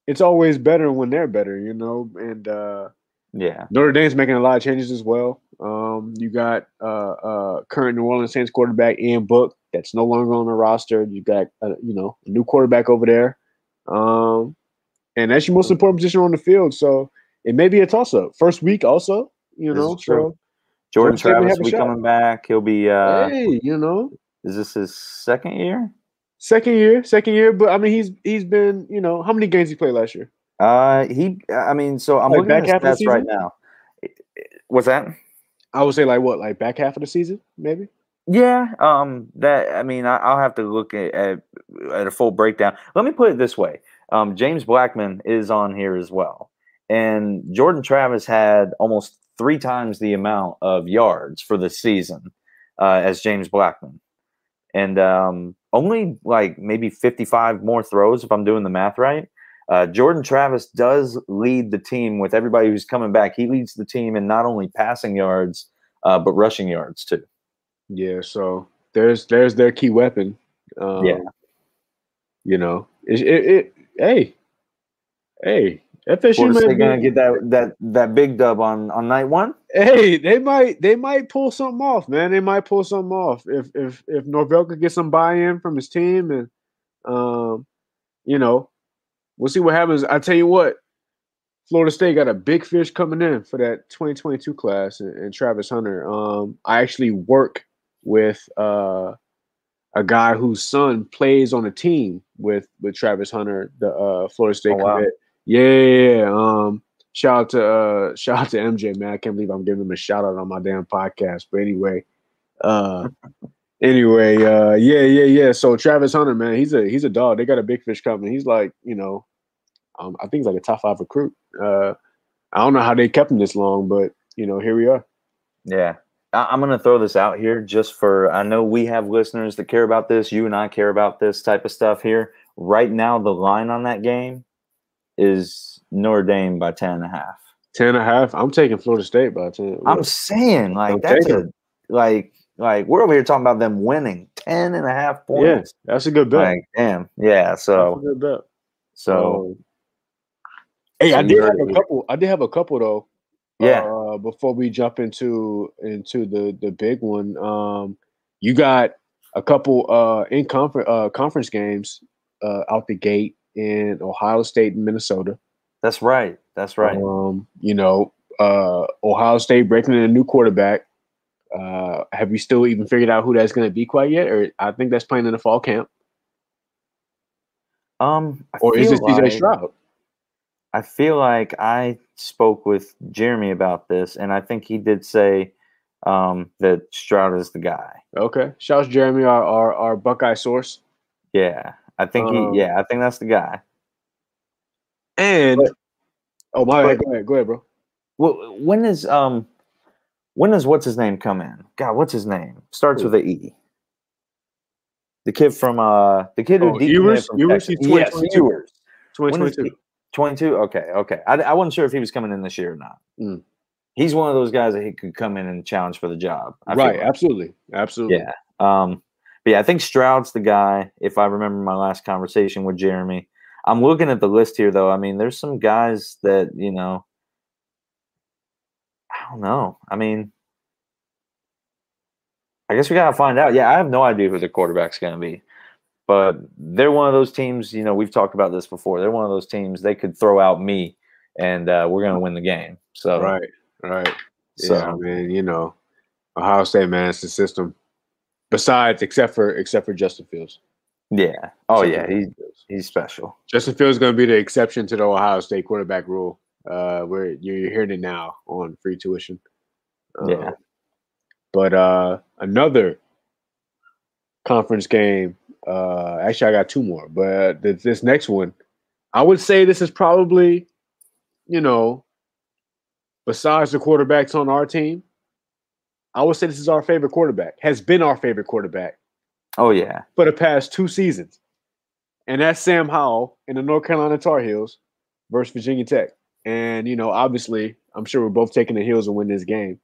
it's always better when they're better, you know. And uh, yeah, Notre Dame's making a lot of changes as well. Um, you got uh, uh, current New Orleans Saints quarterback Ian Book that's no longer on the roster. You got uh, you know a new quarterback over there, um, and that's your most important position on the field. So it may be a toss up. First week also, you know. So Jordan Travis will be coming back. He'll be. Uh, hey, you know. Is this his second year? Second year, second year. But I mean, he's he's been you know how many games he played last year? Uh, he. I mean, so I'm like looking at stats right now. What's that? I would say like what, like back half of the season, maybe. Yeah, um, that I mean, I, will have to look at, at, at a full breakdown. Let me put it this way: um, James Blackman is on here as well, and Jordan Travis had almost three times the amount of yards for the season uh, as James Blackman, and um, only like maybe fifty-five more throws if I'm doing the math right. Uh, Jordan Travis does lead the team with everybody who's coming back. He leads the team in not only passing yards, uh, but rushing yards too. Yeah, so there's there's their key weapon. Um, yeah, you know, it, it, it hey, hey, FSU might be, gonna get that that that big dub on on night one. Hey, they might they might pull something off, man. They might pull something off if if if Norvell could get some buy in from his team and um, you know, we'll see what happens. I tell you what, Florida State got a big fish coming in for that 2022 class and, and Travis Hunter. Um, I actually work with uh, a guy whose son plays on a team with with Travis Hunter, the uh, Florida State oh, wow. commit. Yeah, yeah, um, shout out to uh, shout out to MJ, man. I can't believe I'm giving him a shout out on my damn podcast. But anyway, uh, anyway, uh, yeah, yeah, yeah. So Travis Hunter, man, he's a he's a dog. They got a big fish coming. He's like, you know, um, I think he's like a top five recruit. Uh, I don't know how they kept him this long, but you know, here we are. Yeah, I'm going to throw this out here just for I know we have listeners that care about this. You and I care about this type of stuff here. Right now, the line on that game is Notre Dame by 10 and a half. 10 and a half. I'm taking Florida State by 10. I'm saying like I'm that's taking a like like we're over here talking about them winning 10 and a half yeah, points. that's a good bet. Like damn. Yeah, That's a so good bet. so Um, hey, I did have a couple. I did have a couple though. yeah. Uh, before we jump into into the the big one, um, you got a couple uh in conference uh conference games uh out the gate in Ohio State and Minnesota. That's right. That's right. Um, you know, uh, Ohio State breaking in a new quarterback. Uh, have we still even figured out who that's going to be quite yet? Or I think that's playing in the fall camp. Um I Or is CJ like- Stroud? I feel like I spoke with Jeremy about this, and I think he did say um, that Stroud is the guy. Okay. Shouts Jeremy, our, our our Buckeye source. Yeah, I think Um, he. Yeah, I think that's the guy. And But- oh my go ahead, go ahead, bro. Well, when is um, when does what's his name come in? God, what's his name? Starts Who? with a E. The kid from uh, the kid who Oh, Ewers? from Ewers? He's Yes, 2022. Ewers. 2022. 22 okay okay I, I wasn't sure if he was coming in this year or not Mm. he's one of those guys that he could come in and challenge for the job I Right, like. absolutely. Absolutely. yeah um but yeah i think stroud's the guy if i remember my last conversation with jeremy. I'm looking at the list here though. I mean there's some guys that you know i don't know. I mean i guess we gotta find out. Yeah i have no idea who the quarterback's gonna be. But they're one of those teams you know we've talked about this before. They're one of those teams they could throw out me and uh, we're gonna win the game. So Right, right. So- yeah, I mean, you know, Ohio State, man, it's the system. Besides, except for except for Justin Fields. yeah oh Except yeah he's he's special Justin Fields is going to be the exception to the Ohio State quarterback rule. Uh, where you're, hearing it now on free tuition. Yeah. Um, but uh, another conference game. Uh, actually, I got two more, but th- this next one, I would say this is probably, you know, besides the quarterbacks on our team, I would say this is our favorite quarterback. Has been our favorite quarterback oh yeah for the past two seasons. And that's Sam Howell in the North Carolina Tar Heels versus Virginia Tech. And, you know, obviously, I'm sure we're both taking the Heels and win this game.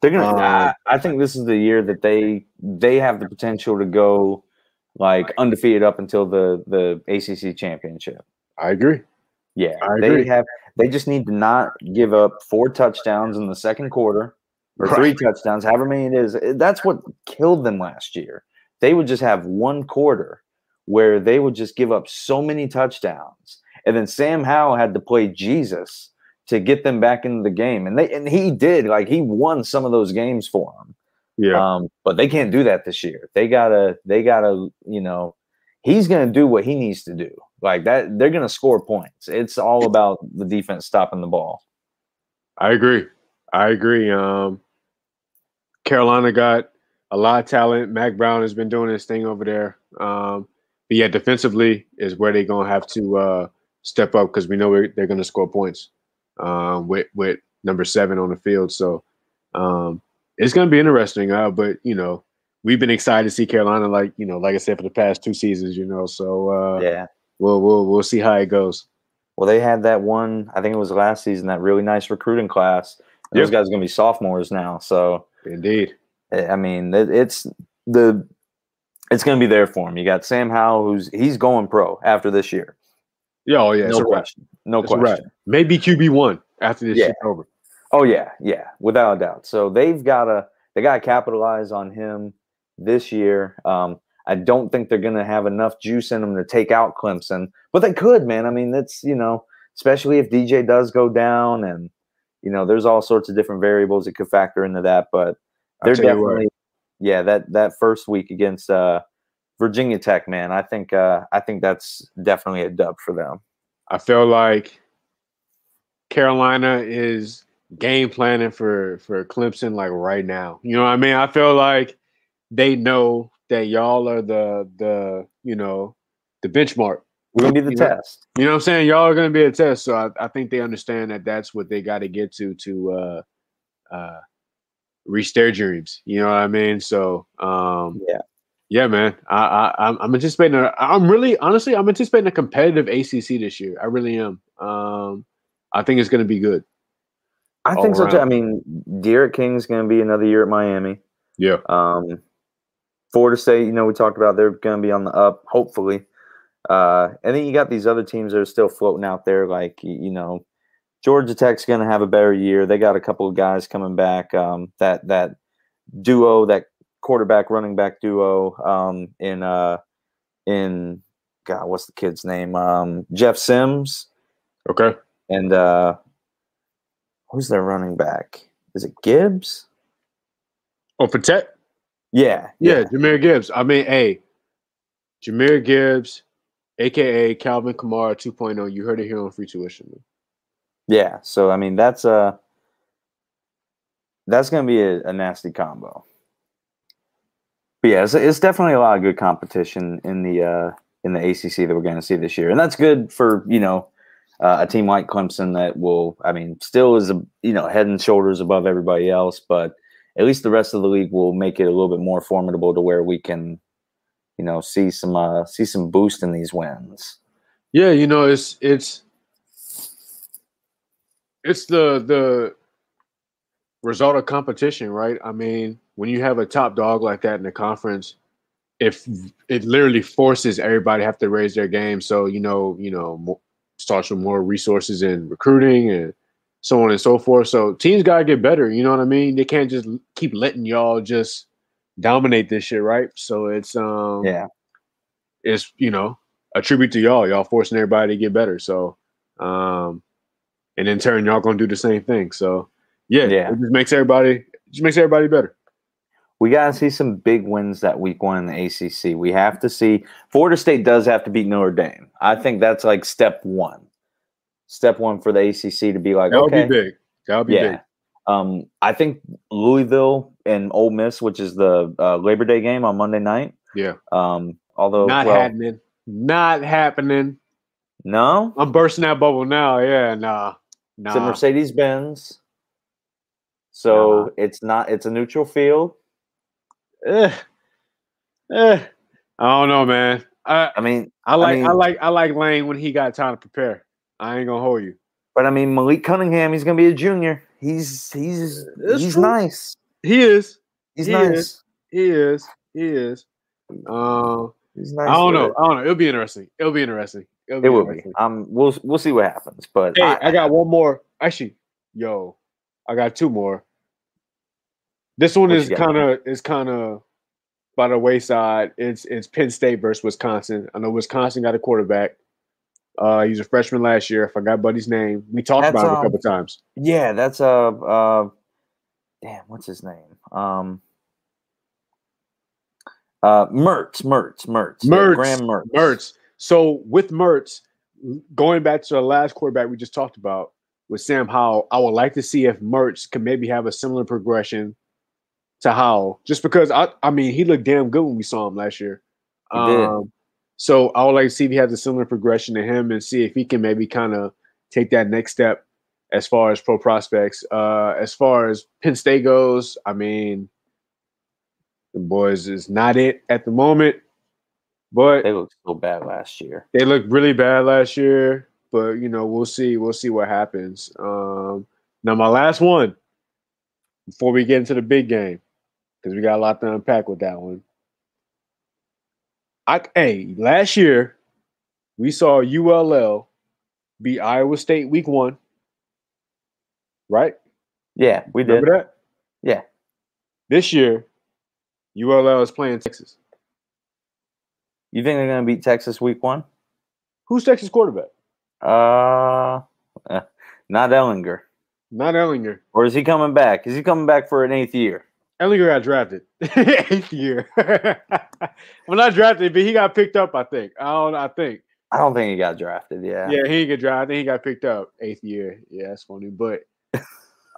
They're gonna. Um, I, I think this is the year that they they have the potential to go like undefeated up until the the ACC championship. I agree. Yeah, I they have. They just need to not give up four touchdowns in the second quarter or three touchdowns, however many it is. That's what killed them last year. They would just have one quarter where they would just give up so many touchdowns, and then Sam Howell had to play Jesus to get them back into the game, and they and he did. Like he won some of those games for them. Yeah. Um, but they can't do that this year. They gotta, they gotta, you know, he's gonna do what he needs to do. Like that, they're gonna score points. It's all about the defense stopping the ball. I agree. I agree. Um, Carolina got a lot of talent. Mack Brown has been doing his thing over there. Um, but yeah, defensively is where they're gonna have to uh, step up because we know we're, they're gonna score points um, with with number seven on the field. So um, it's gonna be interesting. Uh, but you know, we've been excited to see Carolina, like you know, like I said, for the past two seasons. You know, so uh, Yeah. we'll we'll we'll see how it goes. Well, they had that one. I think it was last season. That really nice recruiting class. Those Yep. guys are gonna be sophomores now. So Indeed. I mean, it, it's the it's gonna be there for him. You got Sam Howell, who's he's going pro after this year. Yeah. Oh yeah. no question. No It's question. Maybe QB one after this Yeah. shit's over. Oh yeah, yeah, without a doubt. So they've got to they got to capitalize on him this year. Um, I don't think they're going to have enough juice in them to take out Clemson, but they could, man. I mean, that's you know, especially if DJ does go down, and you know, there's all sorts of different variables that could factor into that. But they're tell you what. definitely, yeah, that that first week against uh, Virginia Tech, man. I think uh, I think that's definitely a dub for them. I feel like Carolina is game planning for for Clemson like right now. You know what I mean? I feel like they know that y'all are the the you know the benchmark. We're gonna be the You know, test. You know what I'm saying? Y'all are going to be a test. So I, I think they understand that that's what they got to get to to uh uh reach their dreams. You know what I mean? So um Yeah. yeah, man. I, I I'm, I'm anticipating. A, I'm really honestly I'm anticipating a competitive ACC this year. I really am. Um, I think it's going to be good. I think so too. I mean, D'Eriq King's going to be another year at Miami. Yeah. Um, Florida State, you know, we talked about they're going to be on the up, hopefully. Uh, and then you got these other teams that are still floating out there, like you know, Georgia Tech's going to have a better year. They got a couple of guys coming back. Um, that that duo, that quarterback running back duo, um, in uh, in God, what's the kid's name? Um, Jeff Sims Okay. and uh, who's their running back? Is it Gibbs? Oh, for Tech? Yeah, Yeah, Jahmyr Gibbs. I mean, hey, Jahmyr Gibbs, aka Calvin Kamara 2.0. You heard it here on Free Tuition. Yeah, so I mean that's uh that's gonna be a, a nasty combo. But yeah, it's, it's definitely a lot of good competition in the uh in the ACC that we're going to see this year, and that's good for you know uh, a team like Clemson that will, I mean, still is a you know head and shoulders above everybody else, but at least the rest of the league will make it a little bit more formidable to where we can, you know, see some uh see some boost in these wins. Yeah, you know, it's it's it's the the result of competition, right? I mean, when you have a top dog like that in the conference, if it literally forces everybody have to raise their game, so you know, you know, starts with more resources in recruiting and so on and so forth. So teams gotta get better. You know what I mean? They can't just keep letting y'all just dominate this shit, right? So it's um Yeah, it's you know a tribute to y'all. Y'all forcing everybody to get better. So, um, and in turn, y'all gonna do the same thing. So, yeah, Yeah. it just makes everybody just makes everybody better. we got to see some big wins that week one in the ACC. We have to see Florida State does have to beat Notre Dame. I think that's like step one. Step one for the ACC to be like, That would okay, be big. That would be yeah. big. Um, I think Louisville and Ole Miss, which is the uh, Labor Day game on Monday night. Yeah, Um, although, not well, happening. Not happening. no, I'm bursting that bubble now. Yeah, nah, it's at nah. Mercedes Benz. So Nah. it's not. It's a neutral field. Eh, eh. I don't know, man. I I mean, I like I, mean- like I like Lane when he got time to prepare. I ain't gonna hold you. but I mean, Malik Cunningham, he's gonna be a junior. He's he's That's he's true. nice. He is. He's He nice. is. He is. He is. Um, He's nice. I don't know. it. I don't know. It'll be interesting. It'll be interesting. It'll be It will be. Um, we'll we'll see what happens. But Hey, I, I got one more. Actually, yo, I got two more. This one is kind of is kind of by the wayside. It's it's Penn State versus Wisconsin. I know Wisconsin got a quarterback. Uh, he's a freshman last year. I forgot Buddy's name. We talked That's, about him a um, couple times. yeah, that's uh uh, damn, what's his name? Um, uh, Mertz, Mertz, Mertz, yeah, Mertz, Graham Mertz. Mertz. So with Mertz, going back to the last quarterback we just talked about with Sam Howell, I would like to see if Mertz can maybe have a similar progression to Howell. Just because I, I mean, he looked damn good when we saw him last year. Um, so I would like to see if he has a similar progression to him and see if he can maybe kind of take that next step as far as pro prospects. Uh, as far as Penn State goes, I mean, the boys is not it at the moment, but They looked so bad last year. they looked really bad last year, but you know, we'll see. We'll see what happens. Um, now, my last one before we get into the big game, because we got a lot to unpack with that one. I hey, last year we saw ULL beat Iowa State week one, right? Yeah, we did. Remember that? Yeah. This year, ULL is playing Texas. You think they're gonna beat Texas week one? Who's Texas quarterback? Uh, not Ehlinger. Not Ehlinger. Or is he coming back? Is he coming back for an eighth year? Ehlinger got drafted eighth year. well, not drafted, but he got picked up. I think. I don't. I think. I don't think he got drafted. Yeah. Yeah, he didn't get drafted. He got picked up eighth year. Yeah, that's funny. But,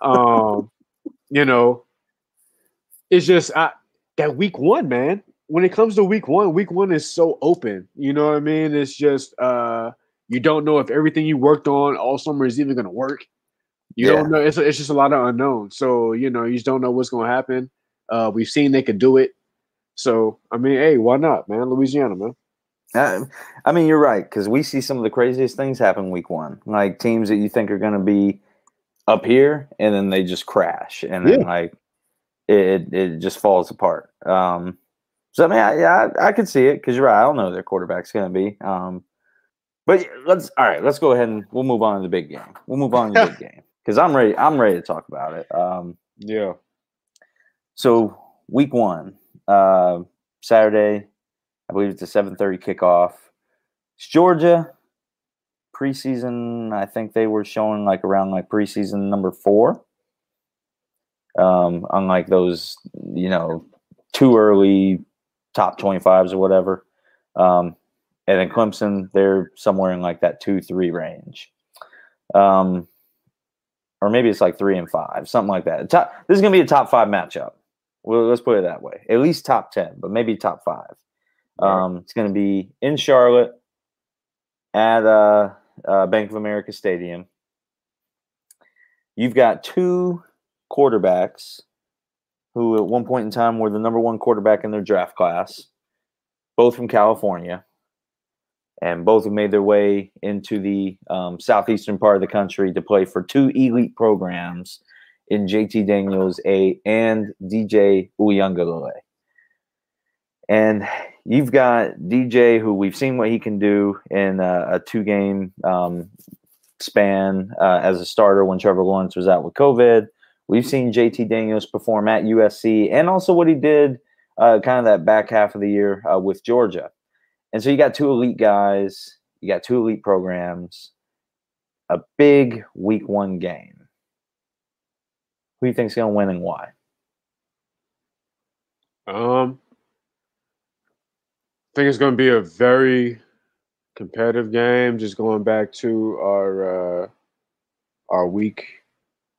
um, you know, it's just I, that week one, man. When it comes to week one, week one is so open. You know what I mean? It's just uh, you don't know if everything you worked on all summer is even going to work. You Yeah. don't know. It's it's just a lot of unknowns. So you know, you just don't know what's going to happen. Uh, we've seen they could do it. So I mean, hey, why not, man? Louisiana, man. Uh, I mean, you're right because we see some of the craziest things happen week one, like teams that you think are going to be up here, and then they just crash, and then like it it just falls apart. Um, so I mean, I, yeah, I, I could see it because you're right. I don't know their quarterback's going to be. Um, but let's all right. Let's go ahead and we'll move on to the big game. We'll move on to the big game because I'm ready. I'm ready to talk about it. Um, Yeah. so week one, uh, Saturday, I believe it's a seven thirty kickoff. It's Georgia preseason. I think they were showing like around like preseason number four. Um, unlike those, you know, too early top twenty fives or whatever. Um, and then Clemson, they're somewhere in like that two three range. Um, or maybe it's like three and five, something like that. Top, this is gonna be a top five matchup. Well, let's put it that way. At least top ten, but maybe top five. Um, it's gonna be in Charlotte at uh, uh, Bank of America Stadium. You've got two quarterbacks who, at one point in time, were the number one quarterback in their draft class, both from California, and both have made their way into the um, southeastern part of the country to play for two elite programs in JT Daniels a and DJ Uiagalelei. And you've got DJ, who we've seen what he can do in a, a two-game um, span uh, as a starter when Trevor Lawrence was out with COVID. We've seen JT Daniels perform at USC, and also what he did uh, kind of that back half of the year uh, with Georgia. And so you got two elite guys, you got two elite programs, a big week one game. Who do you think's going to win and why? Um, think it's going to be a very competitive game. Just going back to our uh, our week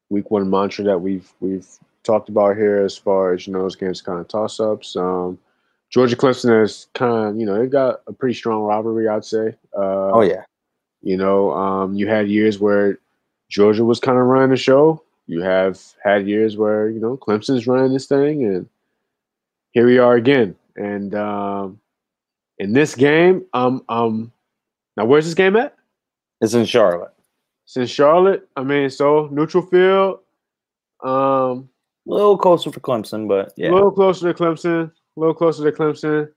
week one mantra that we've we've talked about here, as far as you know, those games kind of toss ups. Um, Georgia Clemson is kind of you know they got a pretty strong rivalry, I'd say. Uh, Oh yeah, you know, um, you had years where Georgia was kind of running the show. You have had years where you know Clemson's running this thing, and here we are again. And um, in this game, um, um, now where's this game at? it's in Charlotte. It's in Charlotte. I mean, so neutral field. Um, A little closer for Clemson, but yeah. a little closer to Clemson. A little closer to Clemson.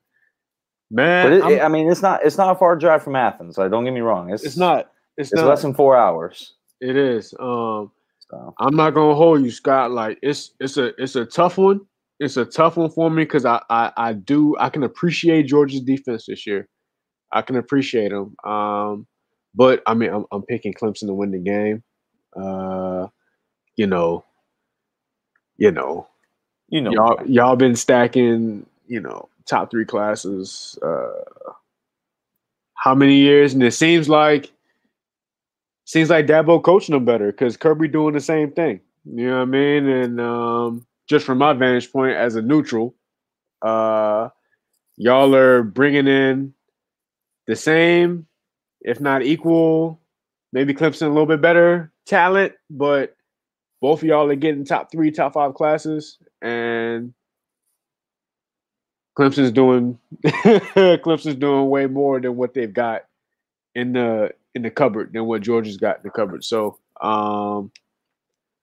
Man, it, it- I mean, it's not it's not a far drive from Athens. Like, don't get me wrong. It's it's not. It's, It's not. less than four hours. it is. Um, So I'm not gonna hold you, Scott. Like it's it's a it's a tough one. It's a tough one for me because I, I I do I can appreciate Georgia's defense this year. I can appreciate them. Um, but I mean I'm I'm picking Clemson to win the game. Uh, you know, you know, you know, y'all y'all been stacking you know top three classes. Uh, how many years? And it seems like seems like Dabo coaching them better because Kirby doing the same thing. You know what I mean? And um, just from my vantage point as a neutral, uh, y'all are bringing in the same, if not equal, maybe Clemson a little bit better talent, but both of y'all are getting top three, top five classes, and Clemson's doing Clemson's doing way more than what they've got in the in the cupboard than what Georgia's got in the cupboard. So um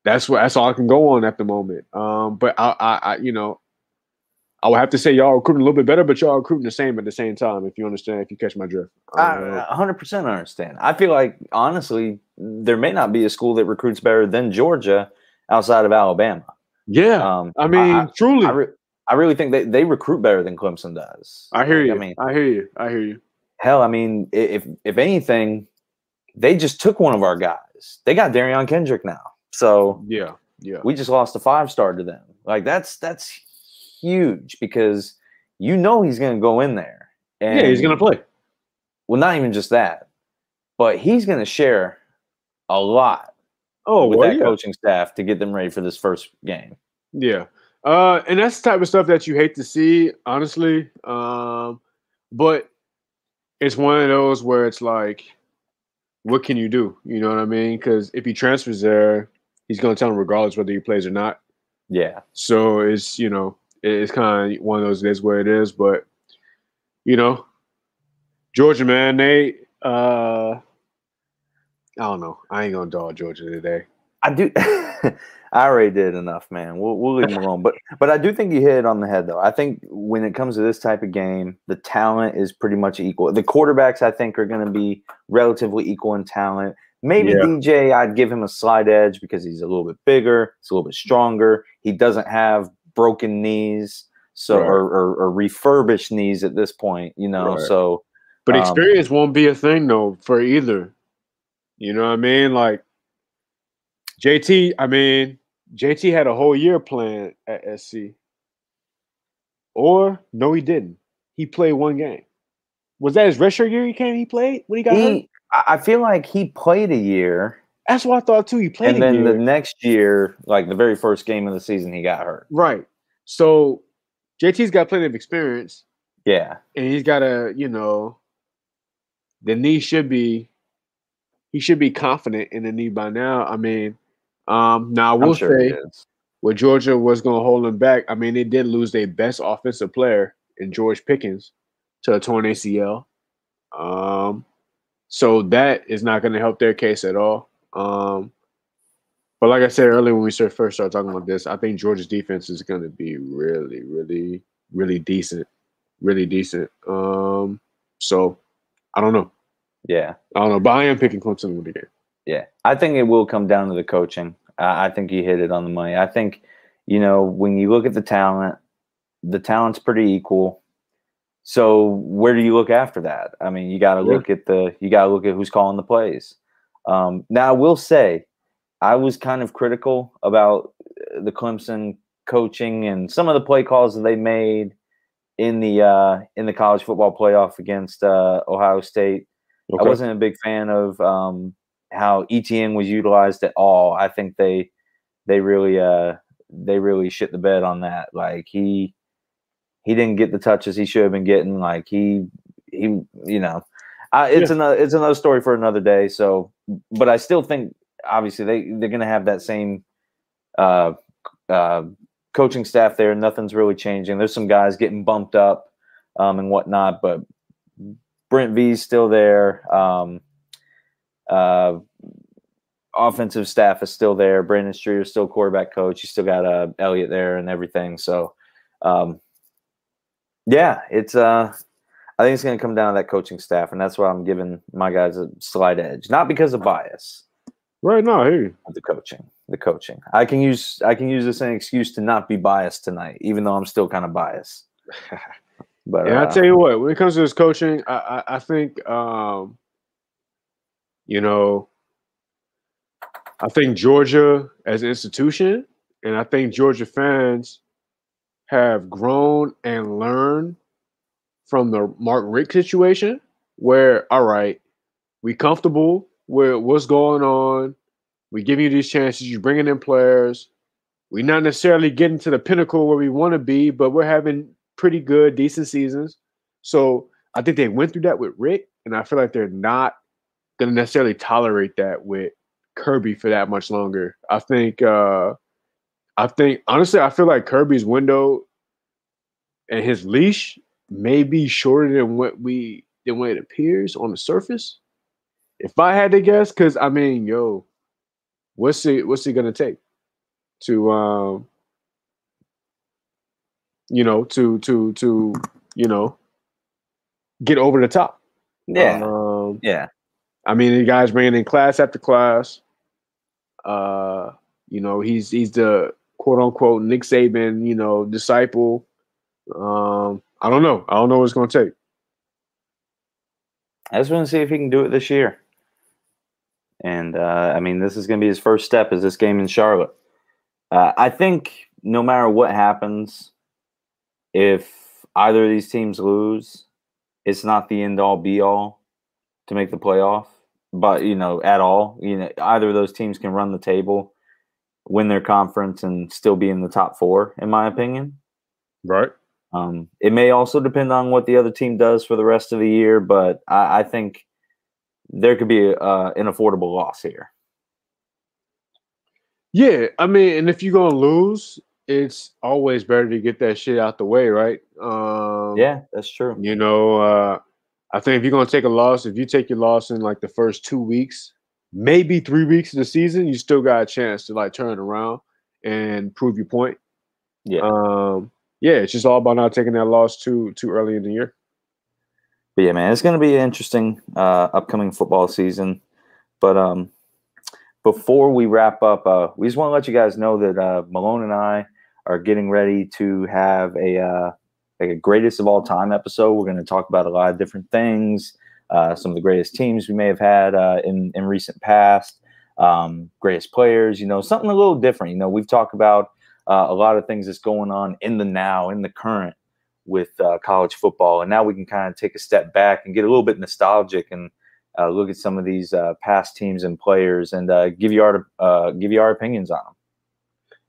that's what that's all I can go on at the moment. Um but I I, I you know I would have to say y'all are recruiting a little bit better, but y'all are recruiting the same at the same time, if you understand, if you catch my drift. Uh, I 100% understand. I feel like honestly, there may not be a school that recruits better than Georgia outside of Alabama. yeah. Um, I mean, I, truly. I, re- I really think they, they recruit better than Clemson does. I hear Like, you. I mean, I hear you. I hear you. hell, I mean, if if anything, they just took one of our guys. They got Derion Kendrick now, so Yeah. Yeah. we just lost a five star to them. Like that's that's huge because you know he's going to go in there. And, yeah, he's gonna play. Well, not even just that, but he's going to share a lot Oh, with well, that yeah. coaching staff to get them ready for this first game. Yeah. Uh, and that's the type of stuff that you hate to see, honestly. Um, but it's one of those where it's like, what can you do? You know what I mean? Because if he transfers there, he's going to tell him regardless whether he plays or not. Yeah, So it's you know it's kind of one of those. Is what it is. But you know, Georgia, man, they uh I don't know. I ain't gonna dog Georgia today. I do. I already did enough, man. We'll, we'll leave him alone. But but I do think you hit it on the head, though. I think when it comes to this type of game, the talent is pretty much equal. The quarterbacks, I think, are going to be relatively equal in talent. Maybe Yeah. DJ, I'd give him a slight edge because he's a little bit bigger, he's a little bit stronger. He doesn't have broken knees, so Right. or, or, or refurbished knees at this point, you know. Right. So But Um, experience won't be a thing though for either. You know what I mean? Like JT, I mean, JT had a whole year planned at SC. Or no, he didn't. He played one game. Was that his redshirt year he came? He played when he got hurt? he, I I feel like he played a year, That's what I thought too. He played a year. and then year. the next year, like the very first game of the season, he got hurt. right. So JT's got plenty of experience. Yeah, and he's got a you know the knee should be he should be confident in the knee by now i mean um now I will sure say what georgia was going to hold him back i mean they did lose their best offensive player in george pickens to a torn acl um so that is not going to help their case at all um but like i said earlier when we first started talking about this i think georgia's defense is going to be really really really decent really decent. Um, so I don't know. Yeah, I don't know, but I am picking Clemson to win the game. yeah. I think it will come down to the coaching. I, I think you hit it on the money. I think, you know, when you look at the talent, the talent's pretty equal. So where do you look after that? I mean, you got to Yeah. look at the you got to look at who's calling the plays. Um, now, I will say, I was kind of critical about uh, the Clemson coaching and some of the play calls that they made in the uh, in the college football playoff against uh, Ohio State. I wasn't a big fan of um, how Etienne was utilized at all. I think they they really uh, they really shit the bed on that. Like he he didn't get the touches he should have been getting. Like he he you know uh, it's Yeah. another it's another story for another day. So, but I still think obviously they they're gonna have that same uh, uh, coaching staff there. Nothing's really changing. There's some guys getting bumped up um, and whatnot, but Brent V's still there. Um, uh, offensive staff is still there. Brandon Streeter's still quarterback coach. You still got uh, Elliott there and everything. So, um, yeah, it's. Uh, I think it's going to come down to that coaching staff, and that's why I'm giving my guys a slight edge, not because of bias, right now. I hear you. the coaching. The coaching. I can use. I can use this as an excuse to not be biased tonight, even though I'm still kind of biased. But And uh, I tell you what, when it comes to this coaching, I, I, I think um, you know, I think Georgia as an institution, and I think Georgia fans have grown and learned from the Mark Richt situation, where all right, we comfortable with what's going on. We give you these chances. You're bringing in players. We're not necessarily getting to the pinnacle where we want to be, but we're having pretty good, decent seasons. So I think they went through that with Rick, and I feel like they're not going to necessarily tolerate that with Kirby for that much longer. I think, uh, I think honestly, I feel like Kirby's window and his leash may be shorter than what we than what it appears on the surface. If I had to guess, because I mean, yo, what's it what's it gonna take to um you know to to to you know get over the top? yeah, Um, yeah, I mean, the guy's bringing in class after class. Uh, you know, he's he's the quote unquote Nick Saban, you know, disciple. Um, I don't know. I don't know what it's going to take. I just want to see if he can do it this year. And uh, I mean, this is going to be his first step. Is this game in Charlotte? Uh, I think no matter what happens, if either of these teams lose, it's not the end all be all to make the playoff. But you know, at all, you know, either of those teams can run the table, win their conference, and still be in the top four. In my opinion. Right. Um, it may also depend on what the other team does for the rest of the year, but I, I think there could be uh, an affordable loss here. Yeah, I mean, and if you're gonna lose, it's always better to get that shit out the way, right? Um, Yeah, that's true. You know, uh, I think if you're gonna take a loss, if you take your loss in like the first two weeks, maybe three weeks of the season, you still got a chance to like turn around and prove your point. Yeah. Um, yeah, it's just all about not taking that loss too too early in the year. But yeah, man, it's going to be an interesting uh, upcoming football season. But um, before we wrap up, uh, we just want to let you guys know that uh, Malone and I are getting ready to have a uh, like a greatest of all time episode. We're going to talk about a lot of different things, uh, some of the greatest teams we may have had uh, in in recent past, um, greatest players. You know, something a little different. You know, we've talked about uh, a lot of things that's going on in the now, in the current with uh, college football, and now we can kind of take a step back and get a little bit nostalgic and uh, look at some of these uh, past teams and players and give you our give you our opinions on them.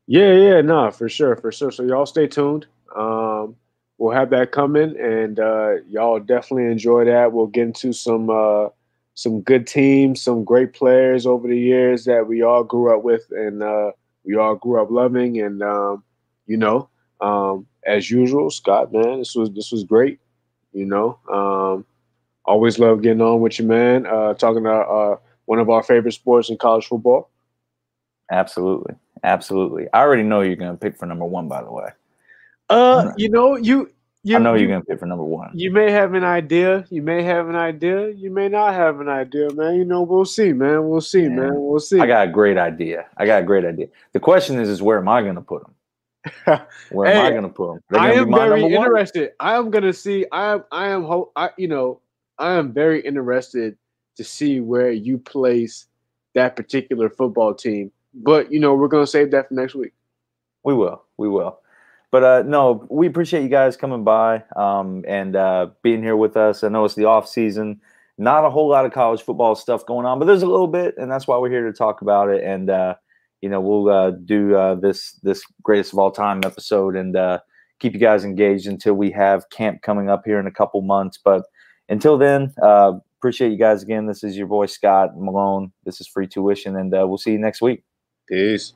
Yeah, yeah, no, for sure, for sure. So y'all stay tuned. Um, we'll have that coming, and uh, y'all definitely enjoy that. We'll get into some uh, some good teams, some great players over the years that we all grew up with, and uh, we all grew up loving. And um, you know, um, as usual, Scott, man, this was this was great. You know, um, always love getting on with you, man. Uh, talking about uh, one of our favorite sports in college football. Absolutely, absolutely. I already know you're to pick for number one. By the way, uh, you know, you you I know you, you're going to pick for number one. you may have an idea. You may have an idea. You may not have an idea, man. You know, we'll see, man. We'll see, Yeah. man. We'll see. I got a great idea. I got a great idea. The question is, is where am I going to put them? Where am I going to put them? They're I am very number one. interested. I am gonna see. I am. I am. Ho- I you know. I am very interested to see where you place that particular football team. But you know, we're gonna save that for next week. We will. We will. But uh, no, we appreciate you guys coming by um, and uh, being here with us. I know it's the off season, not a whole lot of college football stuff going on, but there's a little bit, and that's why we're here to talk about it. And uh, you know, we'll uh, do uh, this this greatest of all time episode and uh, keep you guys engaged until we have camp coming up here in a couple months. But until then, appreciate you guys again. This is your boy Scott Malone. This is free tuition, and we'll see you next week. Peace.